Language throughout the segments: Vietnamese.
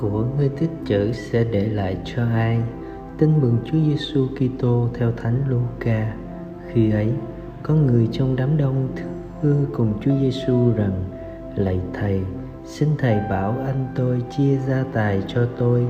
của ngươi tích trữ sẽ để lại cho ai? Tin mừng Chúa Giêsu Kitô theo Thánh Luca. Khi ấy, có người trong đám đông thưa cùng Chúa Giêsu rằng, lạy thầy, xin thầy bảo anh tôi chia gia tài cho tôi.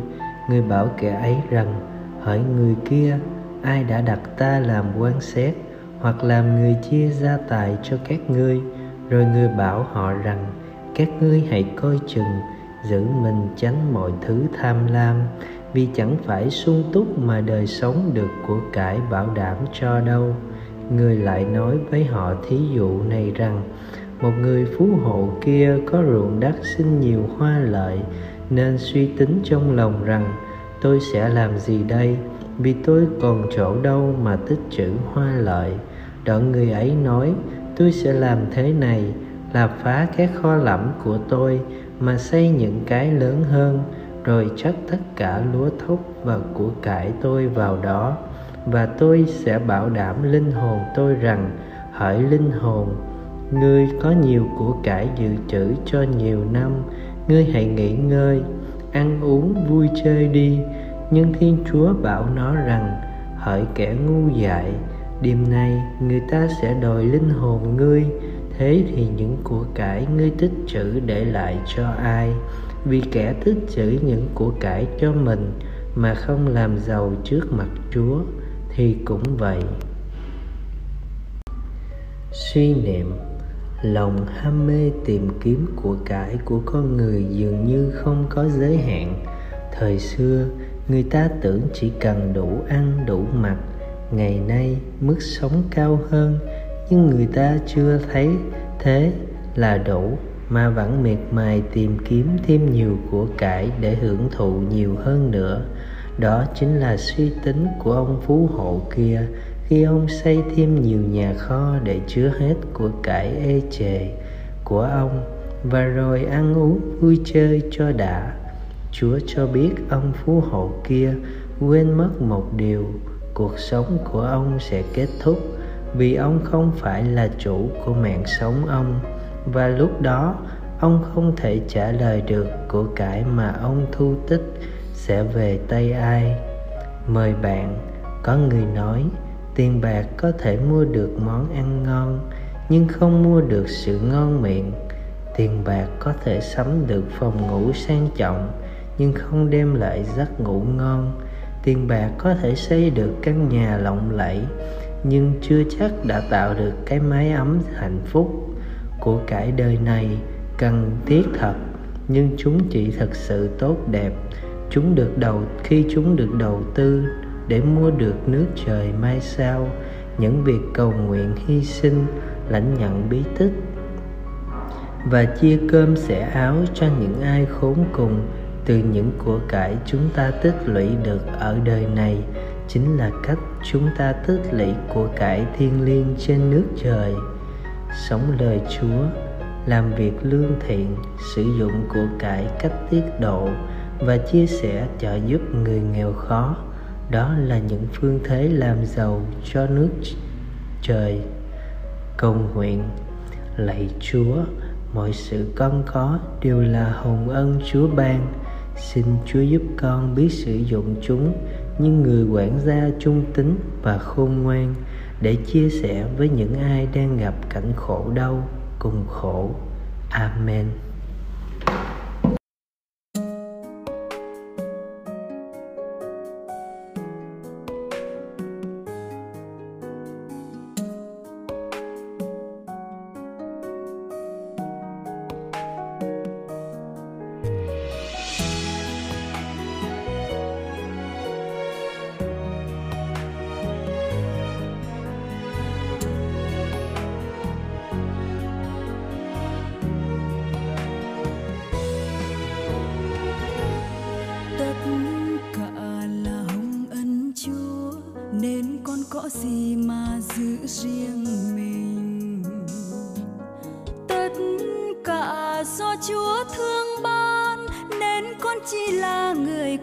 Người bảo kẻ ấy rằng, hỏi người kia, ai đã đặt ta làm quan xét hoặc làm người chia gia tài cho các ngươi? Rồi người bảo họ rằng, các ngươi hãy coi chừng giữ mình tránh mọi thứ tham lam, vì chẳng phải sung túc mà đời sống được của cải bảo đảm cho đâu. Người lại nói với họ thí dụ này rằng, một người phú hộ kia có ruộng đất sinh nhiều hoa lợi, nên suy tính trong lòng rằng, tôi sẽ làm gì đây? Vì tôi còn chỗ đâu mà tích trữ hoa lợi? Đoạn người ấy nói, tôi sẽ làm thế này, là phá các kho lẫm của tôi mà xây những cái lớn hơn, rồi chất tất cả lúa thóc và của cải tôi vào đó, và tôi sẽ bảo đảm linh hồn tôi rằng, hỡi linh hồn, ngươi có nhiều của cải dự trữ cho nhiều năm, ngươi hãy nghỉ ngơi, ăn uống vui chơi đi. Nhưng thiên chúa bảo nó rằng, hỡi kẻ ngu dại, đêm nay người ta sẽ đòi linh hồn ngươi thế thì những của cải ngươi tích trữ để lại cho ai? Vì kẻ tích trữ những của cải cho mình mà không làm giàu trước mặt chúa, thì cũng vậy. Suy niệm. Lòng ham mê tìm kiếm của cải của con người dường như không có giới hạn. Thời xưa, người ta tưởng chỉ cần đủ ăn, đủ mặc, ngày nay mức sống cao hơn nhưng người ta chưa thấy thế là đủ, mà vẫn miệt mài tìm kiếm thêm nhiều của cải để hưởng thụ nhiều hơn nữa. Đó chính là suy tính của ông phú hộ kia, khi ông xây thêm nhiều nhà kho để chứa hết của cải ê chề của ông, và rồi ăn uống vui chơi cho đã. Chúa cho biết ông phú hộ kia quên mất một điều, cuộc sống của ông sẽ kết thúc vì ông không phải là chủ của mạng sống ông, và lúc đó, ông không thể trả lời được của cải mà ông thu tích sẽ về tay ai. Mời bạn, có người nói, tiền bạc có thể mua được món ăn ngon, nhưng không mua được sự ngon miệng. Tiền bạc có thể sắm được phòng ngủ sang trọng, nhưng không đem lại giấc ngủ ngon. Tiền bạc có thể xây được căn nhà lộng lẫy nhưng chưa chắc đã tạo được cái mái ấm hạnh phúc của cải đời này cần thiết thật. Nhưng chúng chỉ thật sự tốt đẹp. Chúng được đầu, khi chúng được đầu tư để mua được nước trời mai sau, những việc cầu nguyện hy sinh, lãnh nhận bí tích và chia cơm sẻ áo cho những ai khốn cùng, từ những của cải chúng ta tích lũy được ở đời này chính là cách chúng ta tích lũy của cải thiên liêng trên nước trời. Sống lời chúa, làm việc lương thiện, sử dụng của cải cách tiết độ và chia sẻ trợ giúp người nghèo khó, đó là những phương thế làm giàu cho nước trời. Cầu nguyện, lạy chúa, mọi sự con có đều là hồng ân chúa ban. Xin chúa giúp con biết sử dụng chúng nhưng người quản gia trung tín và khôn ngoan để chia sẻ với những ai đang gặp cảnh khổ đau, cùng khổ. Amen.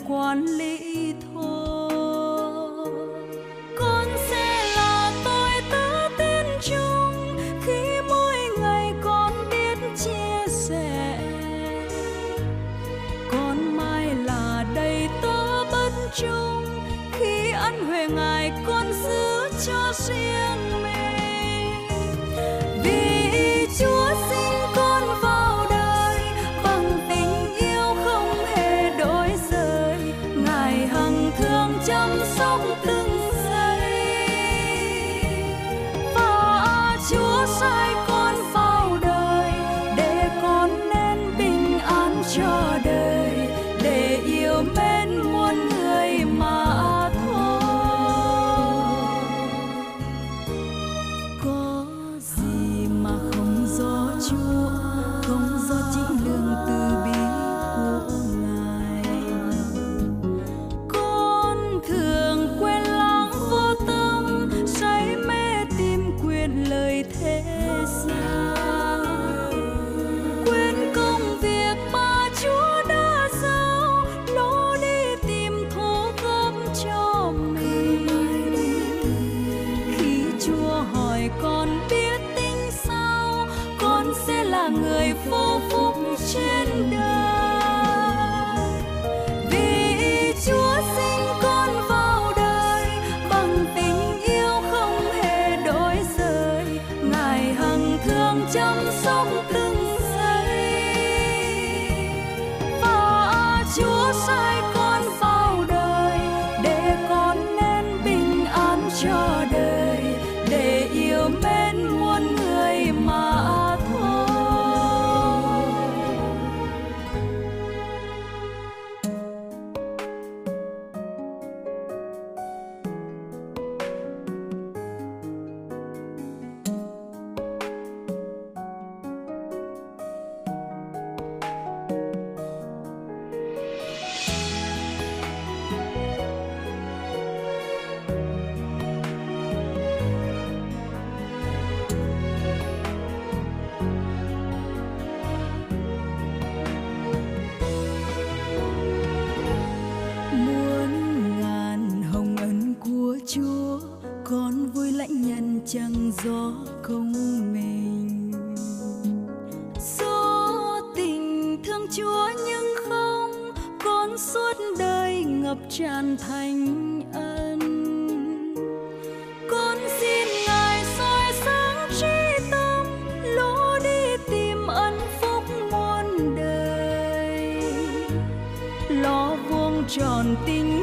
Quan lý thôi con sẽ là tôi tớ tin chung, khi mỗi ngày con biết chia sẻ. Con mai là đầy tớ bất chung khi ăn huề ngài con giữ cho riêng chẳng gió không mình. Gió tình thương chúa nhưng không, con suốt đời ngập tràn thành ân. Con xin ngài soi sáng trí tâm, lỗ đi tìm ân phúc muôn đời. Lo vuông tròn tình